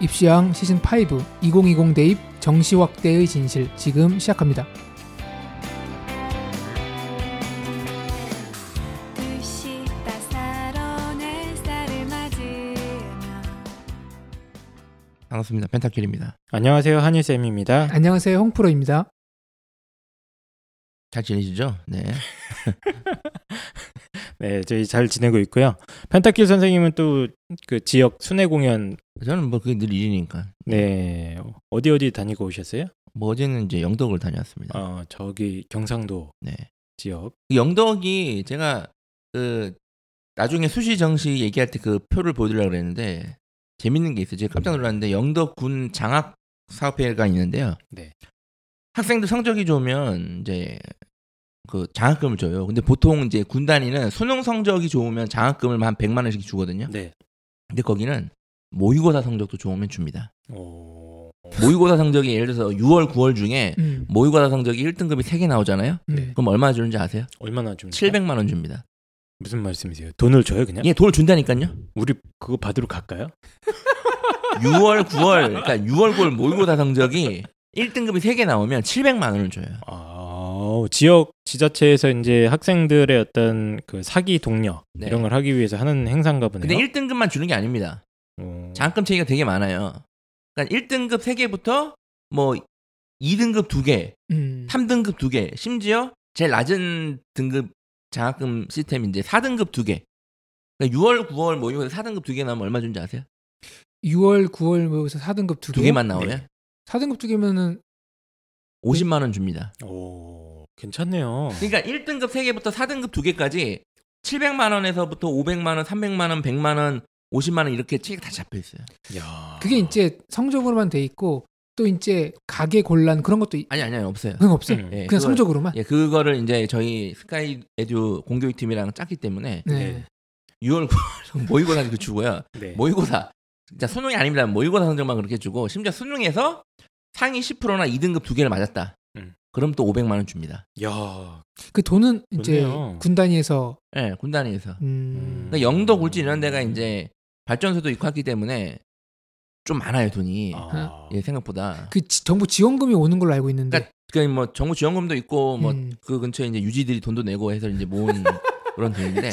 입시왕 시즌 5 2020 대입 정시 확대의 진실 지금 시작합니다. 반갑습니다. 펜타킬입니다. 안녕하세요 한일쌤입니다. 안녕하세요. 홍프로입니다. 잘 지내시죠? 네. 네, 저희 잘 지내고 있고요. 펜타킬 선생님은 또 그 지역 순회 공연 저는 뭐 그게 늘 일이니까. 네 어디 어디 다니고 오셨어요? 뭐 어제는 이제 영덕을 다녀왔습니다. 어 저기 경상도 네. 지역. 그 영덕이 제가 그 나중에 수시 정시 얘기할 때 그 표를 보여드리려고 그랬는데 재밌는 게 있어요. 제가 깜짝 놀랐는데 영덕군 장학 사업회가 있는데요. 네. 학생들 성적이 좋으면 이제 그 장학금을 줘요. 근데 보통 이제 군 단위는 수능 성적이 좋으면 장학금을 한 100만 원씩 주거든요. 네. 근데 거기는 모의고사 성적도 좋으면 줍니다. 오. 모의고사 성적이 예를 들어서 6월, 9월 중에 음, 모의고사 성적이 1등급이 3개 나오잖아요. 네. 그럼 얼마 주는지 아세요? 얼마나 줍니까? 700만 원 줍니다. 무슨 말씀이세요? 돈을 줘요 그냥? 예, 돈을 준다니까요. 우리 그거 받으러 갈까요? 6월, 9월, 그러니까 6월, 9월 모의고사 성적이 1등급이 3개 나오면 700만 원을 줘요. 아 지역 지자체에서 이제 학생들의 어떤 그 사기 독려 네. 이런 걸 하기 위해서 하는 행사인가 보네요. 근데 1등급만 주는 게 아닙니다. 어, 장학금 체계가 되게 많아요. 그러니까 1등급 3개부터 뭐 2등급 2개, 음, 3등급 2개, 심지어 제일 낮은 등급 장학금 시스템이 이제 4등급 2개. 그러니까 6월, 9월 모의고사 4등급 2개 나오면 얼마 준지 아세요? 6월, 9월 모의에서 4등급 두두 개. 개만 나오면 4등급 두 개면은 50만 원 줍니다. 오 괜찮네요. 그러니까 1등급 3개부터 4등급 2개까지 700만 원에서부터 500만 원, 300만 원, 100만 원, 50만 원 이렇게 책이 다 잡혀 있어요. 야. 그게 이제 성적으로만 돼 있고 또 이제 가계 곤란 그런 것도 이- 아니 아니 아니 없어요. 거 없어요. 음. 예, 그냥 그걸- 성적으로만. 예, 그거를 이제 저희 스카이 에듀 공교육 팀이랑 짰기 때문에 네. 6월 9월 모의고사 그 주고요. 네. 모의고사 진짜 수능이 아닙니다. 모의고사 성적만 그렇게 주고 심지어 수능에서 상위 10%나 2등급 두 개를 맞았다. 음. 그럼 또 500만 원 줍니다. 야. 그 돈은 이제 좋네요. 군 단위에서 예, 군 단위에서. 음, 그러니까 영덕, 울진 이런 데가 이제 발전소도 있고 했기 때문에 좀 많아요 돈이. 아. 예, 생각보다. 그 지- 정부 지원금이 오는 걸로 알고 있는데. 그러니까 뭐 정부 지원금도 있고 뭐그 음, 근처에 이제 유지들이 돈도 내고 해서 이제 모은 그런 돈인데.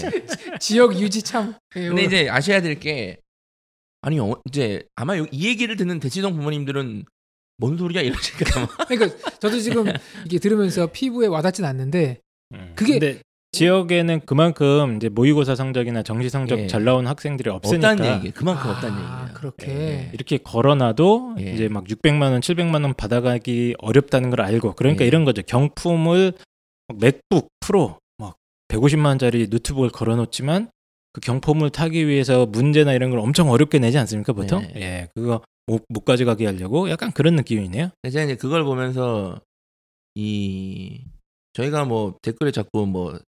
지역 유지 참. 예, 근데 이제 아셔야 될 게 아니 어, 이제 아마 요- 이 얘기를 듣는 대치동 부모님들은 뭔 소리야 이러실까 아마. 그러니까 저도 지금 이게 들으면서 피부에 와닿진 않는데 음. 그게- 근데 지역에는 그만큼 이제 모의고사 성적이나 정시 성적 예. 잘 나온 학생들이 없으니까 없다는 얘기. 그만큼 없다는 아, 얘기예요. 그렇게. 예. 이렇게 걸어놔도 예. 이제 막 600만 원, 700만 원 받아가기 어렵다는 걸 알고 그러니까 예. 이런 거죠. 경품을 막 맥북 프로 막 150만 원짜리 노트북을 걸어놓지만 그 경품을 타기 위해서 문제나 이런 걸 엄청 어렵게 내지 않습니까 보통? 네. 예, 그거 못, 못 가져가게 하려고 약간 그런 느낌이네요. 제가 이제 그걸 보면서 이 저희가 뭐 댓글에 자꾸 뭐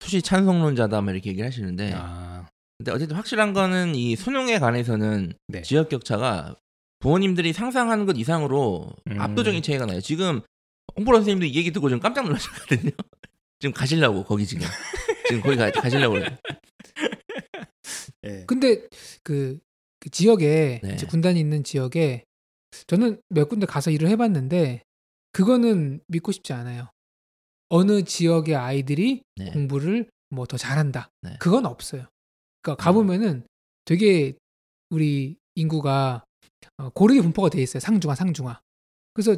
수시 찬성론자다 막 이렇게 얘기를 하시는데 아, 근데 어쨌든 확실한 거는 이 수능에 관해서는 네. 지역 격차가 부모님들이 상상하는 것 이상으로 음. 압도적인 차이가 나요. 지금 홍보 선생님도 이 얘기 듣고 좀 깜짝 놀라셨거든요. 지금 가시려고 거기 지금 지금 거기 가, 가시려고. 예. 근데 그, 그 지역에 네. 군단이 있는 지역에 저는 몇 군데 가서 일을 해봤는데 그거는 믿고 싶지 않아요. 어느 지역의 아이들이 네. 공부를 뭐 더 잘한다. 네. 그건 없어요. 그러니까 가보면은 되게 우리 인구가 어, 고르게 분포가 돼 있어요. 상중하, 상중하. 그래서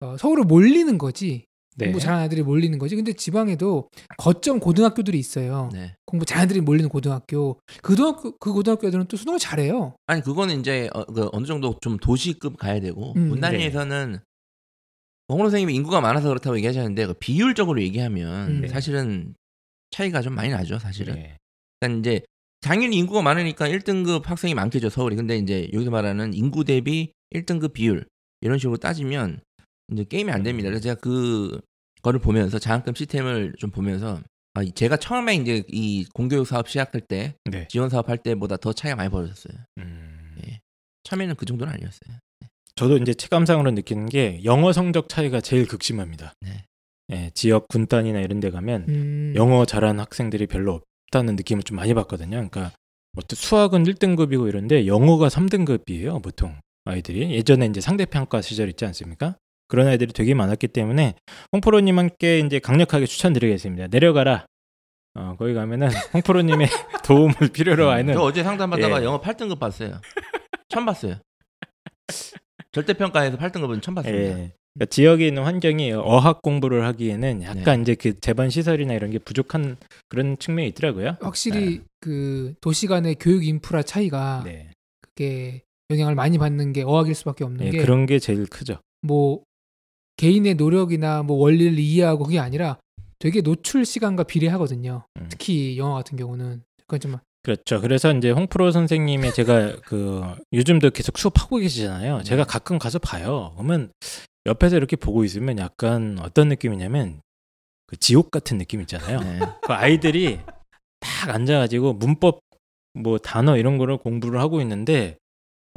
어, 서울을 몰리는 거지. 네. 공부 잘하는 아이들이 몰리는 거지. 근데 지방에도 거점 고등학교들이 있어요. 네. 공부 잘하는 애들이 몰리는 고등학교. 그 고등학교 그 고등학교 애들은 또 수능을 잘해요. 아니 그거는 이제 어, 그 어느 정도 좀 도시급 가야 되고 음, 분단위에서는 홍 선생님이 인구가 많아서 그렇다고 얘기하셨는데 그 비율적으로 얘기하면 음. 사실은 차이가 좀 많이 나죠 사실은. 예. 그러니까 이제 당연히 인구가 많으니까 1등급 학생이 많겠죠 서울이. 근데 이제 여기서 말하는 인구 대비 1등급 비율 이런 식으로 따지면 이제 게임이 안 됩니다. 그래서 제가 그 거를 보면서 장학금 시스템을 좀 보면서 아, 제가 처음에 이제 이 공교육 사업 시작할 때 네. 지원 사업 할 때보다 더 차이가 많이 벌어졌어요. 음. 예. 처음에는 그 정도는 아니었어요. 저도 이제 체감상으로 느끼는 게 영어 성적 차이가 제일 극심합니다. 네. 예, 지역 군단이나 이런 데 가면 음. 영어 잘하는 학생들이 별로 없다는 느낌을 좀 많이 받거든요. 그러니까 어떤 수학은 1등급이고 이런데 영어가 3등급이에요 보통 아이들이 예전에 이제 상대평가 시절 있지 않습니까? 그런 아이들이 되게 많았기 때문에 홍프로님께 이제 강력하게 추천드리겠습니다. 내려가라. 어, 거기 가면은 홍프로님의 도움을 필요로 하는 저 어제 상담받다가 예. 영어 8등급 봤어요. 처음 봤어요. 절대평가에서 8등급은 처음 봤습니다. 예. 그러니까 지역에 있는 환경이 어학 공부를 하기에는 약간 네. 이제 그 재반 시설이나 이런 게 부족한 그런 측면이 있더라고요. 확실히 그 도시 간의 교육 인프라 차이가 네. 그게 영향을 많이 받는 게 어학일 수밖에 없는 예, 게 그런 게 제일 크죠. 뭐 개인의 노력이나 뭐 원리를 이해하고 그게 아니라 되게 노출 시간과 비례하거든요. 음. 특히 영어 같은 경우는 그건 좀 그렇죠. 그래서 이제 홍프로 선생님의 제가 그 요즘도 계속 수업하고 계시잖아요. 네. 제가 가끔 가서 봐요. 그러면 옆에서 이렇게 보고 있으면 약간 어떤 느낌이냐면 그 지옥 같은 느낌 있잖아요. 네. 그 아이들이 딱 앉아가지고 문법 뭐 단어 이런 거를 공부를 하고 있는데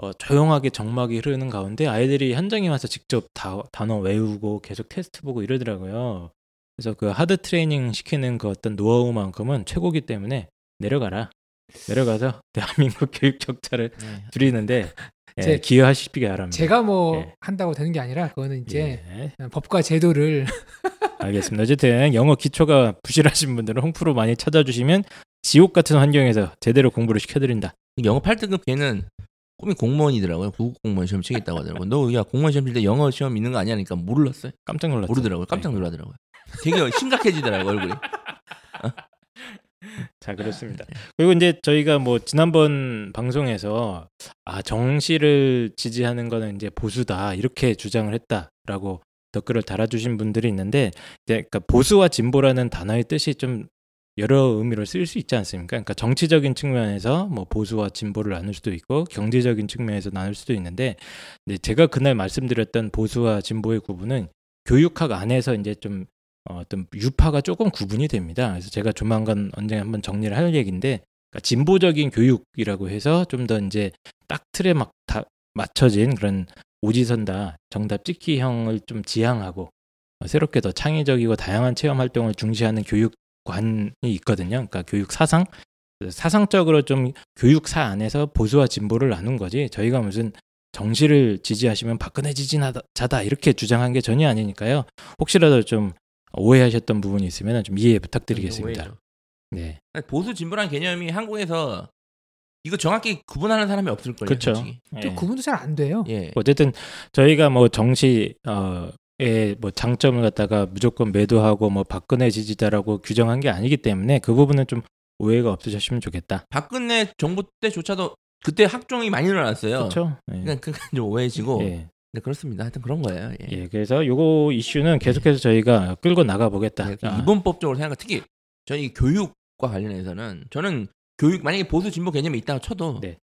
어, 조용하게 정막이 흐르는 가운데 아이들이 현장에 와서 직접 다, 단어 외우고 계속 테스트 보고 이러더라고요. 그래서 그 하드 트레이닝 시키는 그 어떤 노하우만큼은 최고기 때문에 내려가라. 내려가서 대한민국 교육 격차를 네. 줄이는데 예, 제- 기여하시기 바랍니다. 제가 뭐 예. 한다고 되는 게 아니라 그거는 이제 예, 법과 제도를 알겠습니다. 어쨌든 영어 기초가 부실하신 분들은 홍프로 많이 찾아주시면 지옥 같은 환경에서 제대로 공부를 시켜드린다. 영어 8등급 걔는 꿈이 공무원이더라고요. 구급 공무원 시험 치겠다고 하더라고요. 너 야 공무원 시험 칠 때 영어 시험 있는 거 아니야니까 몰랐어요. 깜짝 놀랐죠. 모르더라고요. 깜짝 네. 놀라더라고요. 되게 심각해지더라고요 얼굴이. 자 그렇습니다. 그리고 이제 저희가 뭐 지난번 방송에서 아 정시를 지지하는 거는 이제 보수다 이렇게 주장을 했다라고 댓글을 달아주신 분들이 있는데 이제 그러니까 보수와 진보라는 단어의 뜻이 좀 여러 의미로 쓸수 있지 않습니까? 그러니까 정치적인 측면에서 뭐 보수와 진보를 나눌 수도 있고 경제적인 측면에서 나눌 수도 있는데 이제 제가 그날 말씀드렸던 보수와 진보의 구분은 교육학 안에서 이제 좀 어, 어떤 유파가 조금 구분이 됩니다. 그래서 제가 조만간 언제 한번 정리를 할 얘기인데 그러니까 진보적인 교육이라고 해서 좀 더 이제 딱 틀에 막 다 맞춰진 그런 오지선다 정답 찍기형을 좀 지향하고 어, 새롭게 더 창의적이고 다양한 체험 활동을 중시하는 교육 관이 있거든요. 그러니까 교육 사상 사상적으로 좀 교육사 안에서 보수와 진보를 나눈 거지 저희가 무슨 정시를 지지하시면 박근혜 지지자다 이렇게 주장한 게 전혀 아니니까요. 혹시라도 좀 오해하셨던 부분이 있으면 좀 이해 부탁드리겠습니다. 오해죠. 네, 보수 진보란 개념이 한국에서 이거 정확히 구분하는 사람이 없을 거예요. 그렇죠. 예. 구분도 잘 안 돼요. 예. 어쨌든 저희가 뭐 정시 어의 뭐 장점을 갖다가 무조건 매도하고 뭐 박근혜 지지자라고 규정한 게 아니기 때문에 그 부분은 좀 오해가 없으셨으면 좋겠다. 박근혜 정부 때조차도 그때 학종이 많이 일어났어요. 그렇죠? 예. 그냥 그건 좀 오해지고. 예. 네, 그렇습니다. 하여튼 그런 거예요. 예. 예, 그래서 요거 이슈는 계속해서 저희가 끌고 나가 보겠다. 네, 이분법적으로 생각 특히 저희 교육과 관련해서는 저는 교육 만약에 보수 진보 개념이 있다고 쳐도 네.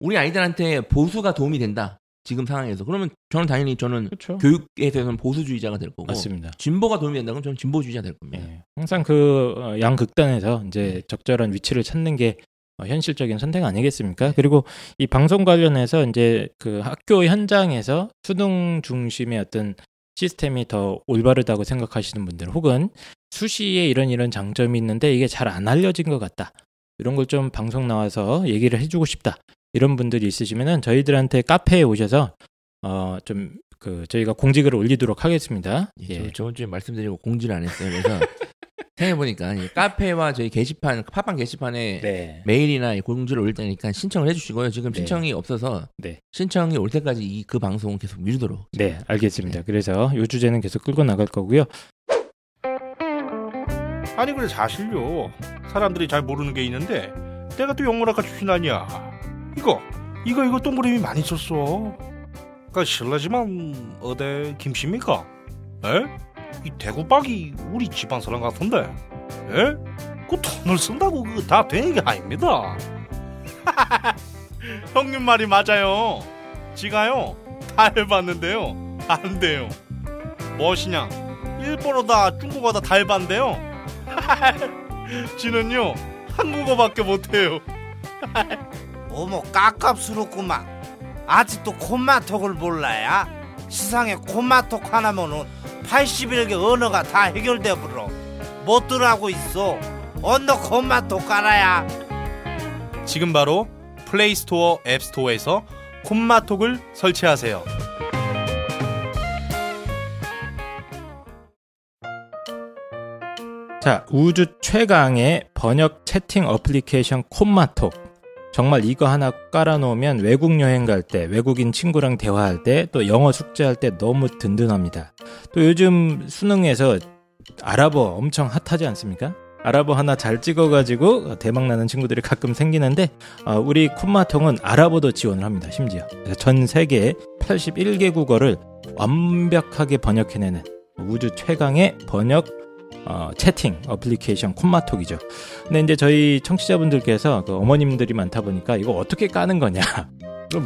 우리 아이들한테 보수가 도움이 된다 지금 상황에서 그러면 저는 당연히 저는 그렇죠. 교육에 대해서는 보수주의자가 될 거고 맞습니다. 진보가 도움이 된다 그러면 저는 진보주의자 될 겁니다. 예. 항상 그 어, 양극단에서 이제 적절한 위치를 찾는 게 어, 현실적인 선택 아니겠습니까? 그리고 이 방송 관련해서 이제 그 학교 현장에서 수능 중심의 어떤 시스템이 더 올바르다고 생각하시는 분들 혹은 수시에 이런 이런 장점이 있는데 이게 잘 안 알려진 것 같다. 이런 걸 좀 방송 나와서 얘기를 해주고 싶다. 이런 분들이 있으시면은 저희들한테 카페에 오셔서 어좀 그 저희가 공지글을 올리도록 하겠습니다. 예, 예. 저 저번 주에 말씀드리고 공지를 안 했어요. 그래서 생각해 보니까 카페와 저희 게시판 팟빵 게시판에 네. 메일이나 공지를 올릴 테니까 신청을 해주시고요. 지금 네. 신청이 없어서 네. 신청이 올 때까지 이, 그 방송은 계속 미루도록. 네, 알겠습니다. 그래서 이 주제는 계속 끌고 나갈 거고요. 아니 그래 사실요 사람들이 잘 모르는 게 있는데 내가 또 영문학과 출신 아니야 이거 이거 이거 동그라미 많이 썼어 그 실례지만 어디 김씨입니까? 에? 이 대구박이 우리 집안 사람 같은데 에? 그 돈을 쓴다고 그거 다 되는 게 아닙니다 형님 말이 맞아요 지가요 다 해봤는데요 안 돼요 무엇이냐 일본어다 중국어다 다 해봤는데요 지는요 한국어밖에 못해요. 어머 깝깝스럽구만 아직도 콤마톡을 몰라야? 세상에 콤마톡 하나면은 81개 언어가 다 해결돼 버려 못들 하고 있어 언능 콤마톡 깔아야 지금 바로 플레이스토어 앱스토어에서 콤마톡을 설치하세요. 자, 우주 최강의 번역 채팅 어플리케이션 콤마톡. 정말 이거 하나 깔아놓으면 외국 여행 갈 때, 외국인 친구랑 대화할 때, 또 영어 숙제할 때 너무 든든합니다. 또 요즘 수능에서 아랍어 엄청 핫하지 않습니까? 아랍어 하나 잘 찍어가지고 대박 나는 친구들이 가끔 생기는데 어, 우리 콤마통은 아랍어도 지원을 합니다. 심지어 전 세계 81개 국어를 완벽하게 번역해내는 우주 최강의 번역 어, 채팅 어플리케이션 콤마톡이죠. 근데 이제 저희 청취자분들께서 그 어머님들이 많다 보니까 이거 어떻게 까는 거냐?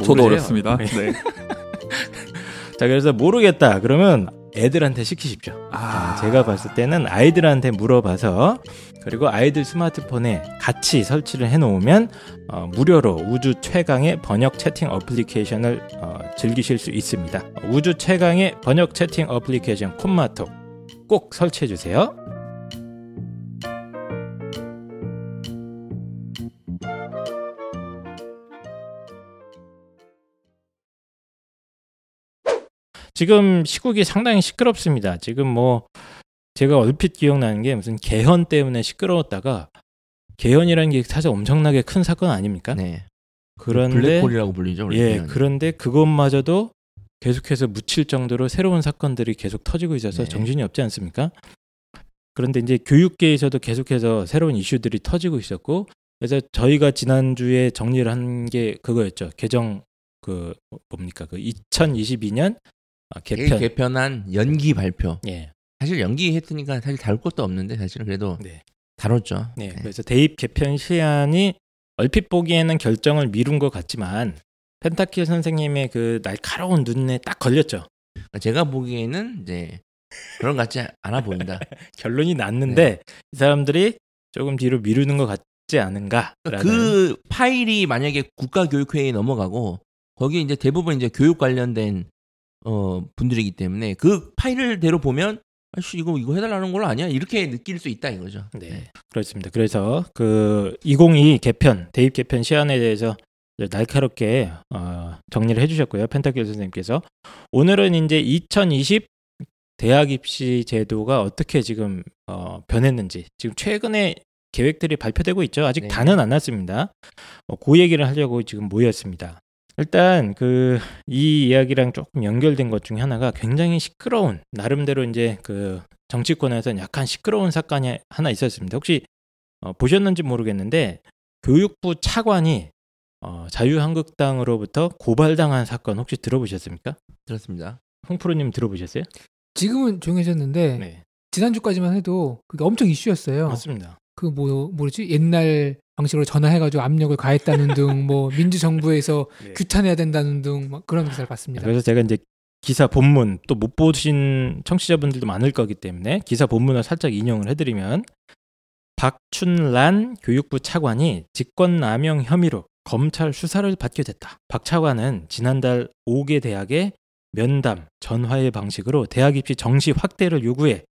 저도. 어렵습니다. 네. 네. 자 그래서 모르겠다 그러면 애들한테 시키십시오. 아, 아, 제가 봤을 때는 아이들한테 물어봐서 그리고 아이들 스마트폰에 같이 설치를 해놓으면 어, 무료로 우주 최강의 번역 채팅 어플리케이션을 어, 즐기실 수 있습니다. 우주 최강의 번역 채팅 어플리케이션 콤마톡 꼭 설치해 주세요. 지금 시국이 상당히 시끄럽습니다. 지금 뭐 제가 얼핏 기억나는 게 무슨 개헌 때문에 시끄러웠다가 개헌이라는 게 사실 엄청나게 큰 사건 아닙니까? 네. 그런데 블랙홀이라고 불리죠. 원래 예, 그냥. 그런데 그것마저도 계속해서 묻힐 정도로 새로운 사건들이 계속 터지고 있어서 네. 정신이 없지 않습니까? 그런데 이제 교육계에서도 계속해서 새로운 이슈들이 터지고 있었고 그래서 저희가 지난주에 정리를 한 게 그거였죠. 개정 그 뭡니까? 그 2022년 아, 개- 개편. 개편한 연기 발표. 예. 사실 연기했으니까 사실 다룰 것도 없는데 사실은 그래도 네. 다뤘죠. 네. 네. 그래서 대입 개편 시한이 얼핏 보기에는 결정을 미룬 것 같지만 펜타킬 선생님의 그 날카로운 눈에 딱 걸렸죠. 그러니까 제가 보기에는 이제 그런 것 같지 않아 보인다. 결론이 났는데 이 사람들이 조금 뒤로 미루는 것 같지 않은가? 그러니까 그 파일이 만약에 국가교육회의에 넘어가고 거기 이제 대부분 이제 교육 관련된 어 분들이기 때문에 그 파일대로 보면 아씨 이거 이거 해달라는 걸 아니야 이렇게 느낄 수 있다 이거죠. 네. 그렇습니다. 그래서 그 2022 개편 대입 개편 시한에 대해서 날카롭게 어, 정리를 해주셨고요. 펜타킬 선생님께서 오늘은 이제 2020 대학 입시 제도가 어떻게 지금 어, 변했는지 지금 최근에 계획들이 발표되고 있죠. 아직 네. 다는 안 났습니다. 어, 그 얘기를 하려고 지금 모였습니다. 일단 그 이 이야기랑 조금 연결된 것 중에 하나가 굉장히 시끄러운 나름대로 이제 그 정치권에서는 약간 시끄러운 사건이 하나 있었습니다. 혹시 어, 보셨는지 모르겠는데 교육부 차관이 어, 자유한국당으로부터 고발당한 사건 혹시 들어보셨습니까? 들었습니다. 홍프로님 들어보셨어요? 지금은 조용해졌는데 네, 지난주까지만 해도 그게 엄청 이슈였어요. 맞습니다. 그 뭐 뭐지 옛날 방식으로 전화해가지고 압력을 가했다는 등 뭐 민주정부에서 네. 규탄해야 된다는 등막 그런 기사를 봤습니다. 그래서 제가 이제 기사 본문 또 못 보신 청취자분들도 많을 거기 때문에 기사 본문을 살짝 인용을 해드리면 박춘란 교육부 차관이 직권남용 혐의로 검찰 수사를 받게 됐다. 박 차관은 지난달 5개 대학에 면담, 전화의 방식으로 대학 입시 정시 확대를 요구해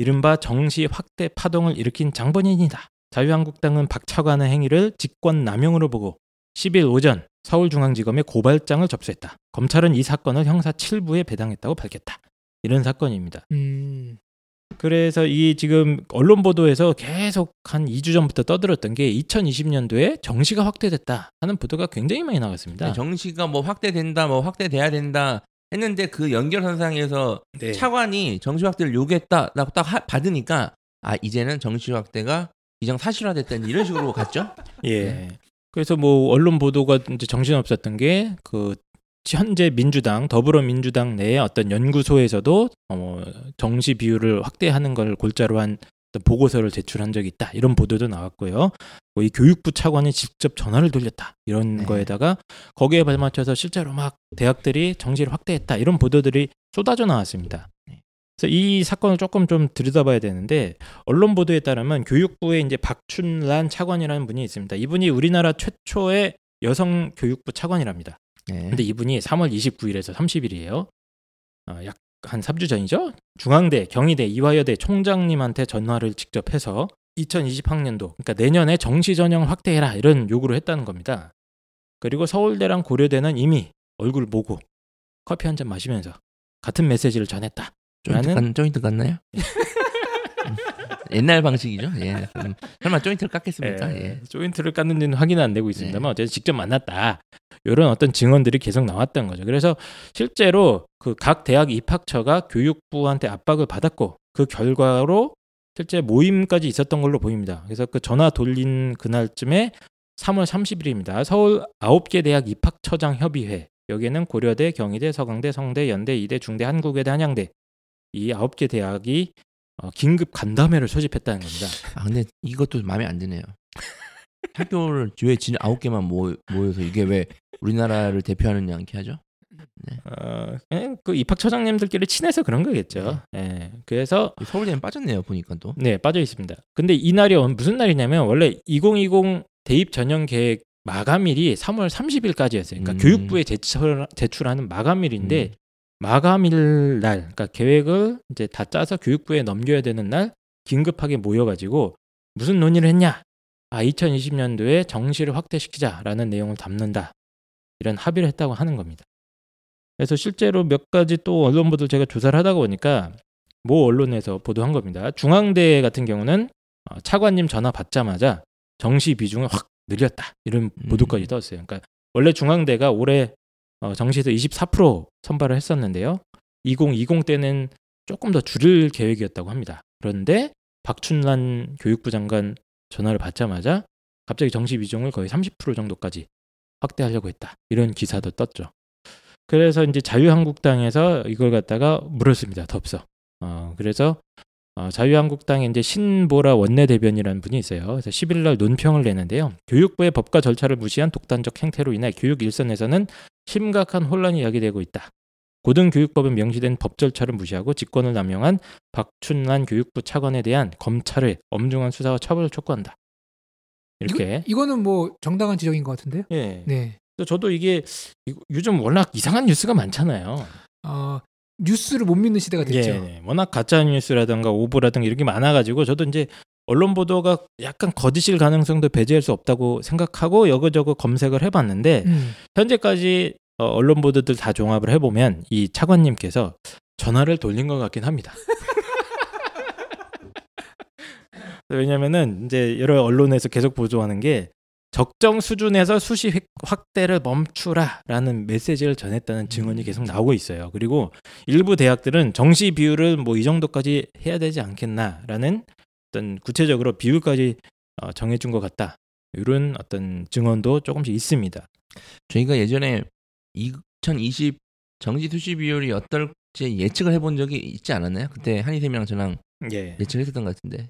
이른바 정시 확대 파동을 일으킨 장본인이다. 자유한국당은 박 차관의 행위를 직권 남용으로 보고 10일 오전 서울중앙지검에 고발장을 접수했다. 검찰은 이 사건을 형사 7부에 배당했다고 밝혔다. 이런 사건입니다. 음, 그래서 이 지금 언론 보도에서 계속 한 2주 전부터 떠들었던 게 2020년도에 정시가 확대됐다 하는 보도가 굉장히 많이 나왔습니다. 네, 정시가 뭐 확대된다, 뭐 확대돼야 된다 했는데 그 연결선상에서 네. 차관이 정시 확대를 요구했다라고 딱 하- 받으니까 아 이제는 정시 확대가 이정 사실화됐다 이런 식으로 갔죠. 예. 그래서 뭐 언론 보도가 이제 정신 없었던 게 그 현재 민주당 더불어민주당 내의 어떤 연구소에서도 어, 정시 비율을 확대하는 걸 골자로 한 보고서를 제출한 적이 있다 이런 보도도 나왔고요. 뭐 이 교육부 차관이 직접 전화를 돌렸다 이런 네. 거에다가 거기에 발맞춰서 실제로 막 대학들이 정시를 확대했다 이런 보도들이 쏟아져 나왔습니다. 그래서 이 사건을 조금 좀 들여다봐야 되는데 언론 보도에 따르면 교육부에 이제 박춘란 차관이라는 분이 있습니다. 이분이 우리나라 최초의 여성 교육부 차관이랍니다. 네. 근데 이분이 3월 29일에서 30일이에요. 어, 약 한 3주 전이죠. 중앙대, 경희대, 이화여대 총장님한테 전화를 직접 해서 2020학년도 그러니까 내년에 정시 전형을 확대해라 이런 요구를 했다는 겁니다. 그리고 서울대랑 고려대는 이미 얼굴 보고 커피 한 잔 마시면서 같은 메시지를 전했다. 조인트 같나요? 음, 옛날 방식이죠. 예. 음, 설마 조인트를 깎겠습니까? 예, 예. 조인트를 깠는지는 확인은 안 되고 있습니다만 네. 어쨌든 직접 만났다. 이런 어떤 증언들이 계속 나왔던 거죠. 그래서 실제로 그 각 대학 입학처가 교육부한테 압박을 받았고 그 결과로 실제 모임까지 있었던 걸로 보입니다. 그래서 그 전화 돌린 그날쯤에 3월 30일입니다. 서울 9개 대학 입학처장 협의회 여기에는 고려대, 경희대, 서강대, 성대, 연대, 이대, 중대, 한국외대, 한양대 이 9개 대학이 어, 긴급 간담회를 소집했다는 겁니다. 아 근데 이것도 마음에 안 드네요. 학교를 왜 진짜 아홉 개만 모, 모여서 이게 왜 우리나라를 대표하느냐 이렇게 하죠? 어, 그냥 그 입학처장님들끼리 친해서 그런 거겠죠. 예. 그래서 서울대는 빠졌네요 보니까 또. 네 빠져 있습니다. 근데 이 날이 언- 무슨 날이냐면 원래 2020 대입 전형 계획 마감일이 3월 30일까지였어요. 그러니까 음. 교육부에 제출, 제출하는 마감일인데 음. 마감일 날, 그러니까 계획을 이제 다 짜서 교육부에 넘겨야 되는 날 긴급하게 모여가지고 무슨 논의를 했냐? 아, 2020년도에 정시를 확대시키자라는 내용을 담는다. 이런 합의를 했다고 하는 겁니다. 그래서 실제로 몇 가지 또 언론 보도 제가 조사를 하다 보니까 모 언론에서 보도한 겁니다. 중앙대 같은 경우는 어, 차관님 전화 받자마자 정시 비중을 확 늘렸다. 이런 음. 보도까지 떴어요. 그러니까 원래 중앙대가 올해 어, 정시에서 24% 선발을 했었는데요. 2020 때는 조금 더 줄일 계획이었다고 합니다. 그런데 박춘란 교육부 장관 전화를 받자마자 갑자기 정시 비중을 거의 30% 정도까지 확대하려고 했다. 이런 기사도 떴죠. 그래서 이제 자유한국당에서 이걸 갖다가 물었습니다. 덥석. 어, 그래서 어, 자유한국당에 이제 신보라 원내대변이라는 분이 있어요. 그래서 11일 날 논평을 내는데요. 교육부의 법과 절차를 무시한 독단적 행태로 인해 교육 일선에서는 심각한 혼란이 야기되고 있다. 고등교육법에 명시된 법 절차를 무시하고 직권을 남용한 박춘란 교육부 차관에 대한 검찰의 엄중한 수사와 처벌을 촉구한다. 이렇게. 이거, 는뭐 정당한 지적인 것 같은데요. 예. 네. 저도 이게 요즘 워낙 이상한 뉴스가 많잖아요. 어, 뉴스를 못 믿는 시대가 됐죠. 예, 네. 워낙 가짜 뉴스라든가 오보라든가 이런 게 많아가지고 저도 이제 언론 보도가 약간 거짓일 가능성도 배제할 수 없다고 생각하고 여거저거 검색을 해봤는데 음. 현재까지 어, 언론 보도들 다 종합을 해보면 이 차관님께서 전화를 돌린 것 같긴 합니다. 왜냐면은 이제 여러 언론에서 계속 보도하는 게 적정 수준에서 수시 획- 확대를 멈추라라는 메시지를 전했다는 증언이 계속 나오고 있어요. 그리고 일부 대학들은 정시 비율을 뭐 이 정도까지 해야 되지 않겠나라는 어떤 구체적으로 비율까지 어, 정해준 것 같다. 이런 어떤 증언도 조금씩 있습니다. 저희가 예전에 2020 정시 수시 비율이 어떨지 예측을 해본 적이 있지 않았나요? 그때 한희쌤이랑 저랑 예. 예측을 했었던 것 같은데.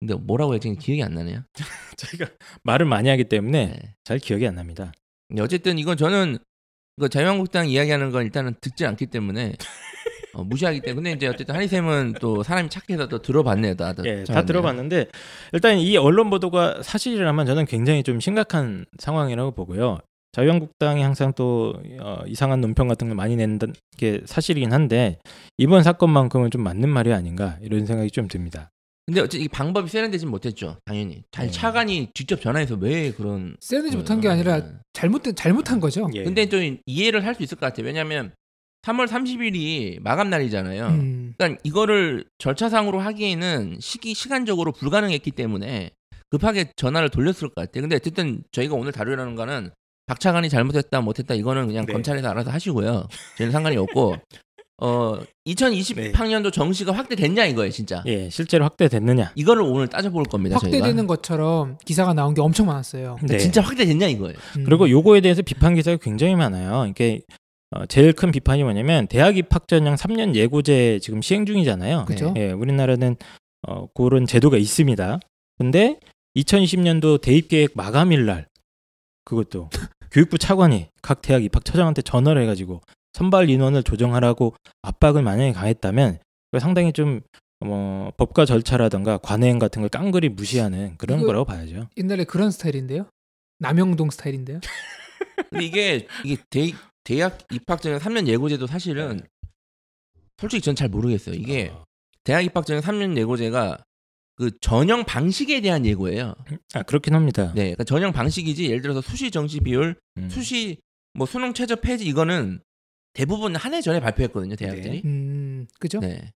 근데 뭐라고 했지 기억이 안 나네요. 저희가 말을 많이 하기 때문에 네. 잘 기억이 안 납니다. 어쨌든 이건 저는 그 자유한국당 이야기하는 건 일단은 듣지 않기 때문에 어, 무시하기 때문에 근데 이제 어쨌든 한희 쌤은 또 사람이 착해서 또 들어봤네요. 다, 예, 다 들어봤는데 일단 이 언론 보도가 사실이라면 저는 굉장히 좀 심각한 상황이라고 보고요. 자유한국당이 항상 또 어, 이상한 논평 같은 걸 많이 낸게 사실이긴 한데 이번 사건만큼은 좀 맞는 말이 아닌가 이런 생각이 좀 듭니다. 근데 어쨌든 이 방법이 세련되진 못했죠. 당연히. 잘 네. 차관이 직접 전화해서 왜 그런 세련되지 못한 게 아니라 잘못된 잘못한 거죠. 예. 근데 좀 이해를 할 수 있을 것 같아요. 왜냐하면 3월 30일이 마감 날이잖아요. 음. 그러니까 이거를 절차상으로 하기에는 시기 시간적으로 불가능했기 때문에 급하게 전화를 돌렸을 것 같아요. 근데 어쨌든 저희가 오늘 다루려는 거는 박 차관이 잘못했다 못했다 이거는 그냥 네. 검찰에서 알아서 하시고요. 저희는 상관이 없고 어 2020학년도 정시가 확대됐냐 이거예요, 진짜. 예, 실제로 확대됐느냐? 이거를 오늘 따져볼 겁니다. 저희가. 확대되는 것처럼 기사가 나온 게 엄청 많았어요. 근데 네. 진짜 확대됐냐 이거예요. 음. 그리고 요거에 대해서 비판 기사가 굉장히 많아요. 이게 어, 제일 큰 비판이 뭐냐면 대학 입학 전형 3년 예고제 지금 시행 중이잖아요. 그죠? 예, 우리나라는 어, 그런 제도가 있습니다. 근데 2020년도 대입 계획 마감일 날 그것도 교육부 차관이 각 대학 입학 처장한테 전화를 해가지고 선발 인원을 조정하라고 압박을 만약에 가했다면 상당히 좀 뭐, 법과 절차라든가 관행 같은 걸 깡그리 무시하는 그런 거라고 봐야죠. 옛날에 그런 스타일인데요. 남영동 스타일인데요. 근데 이게 이게 대, 대학 입학 전형 3년 예고제도 사실은 솔직히 전 잘 모르겠어요. 이게 어, 대학 입학 전형 3년 예고제가 그 전형 방식에 대한 예고예요. 아 그렇긴 합니다. 네, 그러니까 전형 방식이지 예를 들어서 수시 정시 비율, 음. 수시 뭐 수능 최저 폐지 이거는 대부분 한 해 전에 발표했거든요 대학들이. 음, 그죠? 네.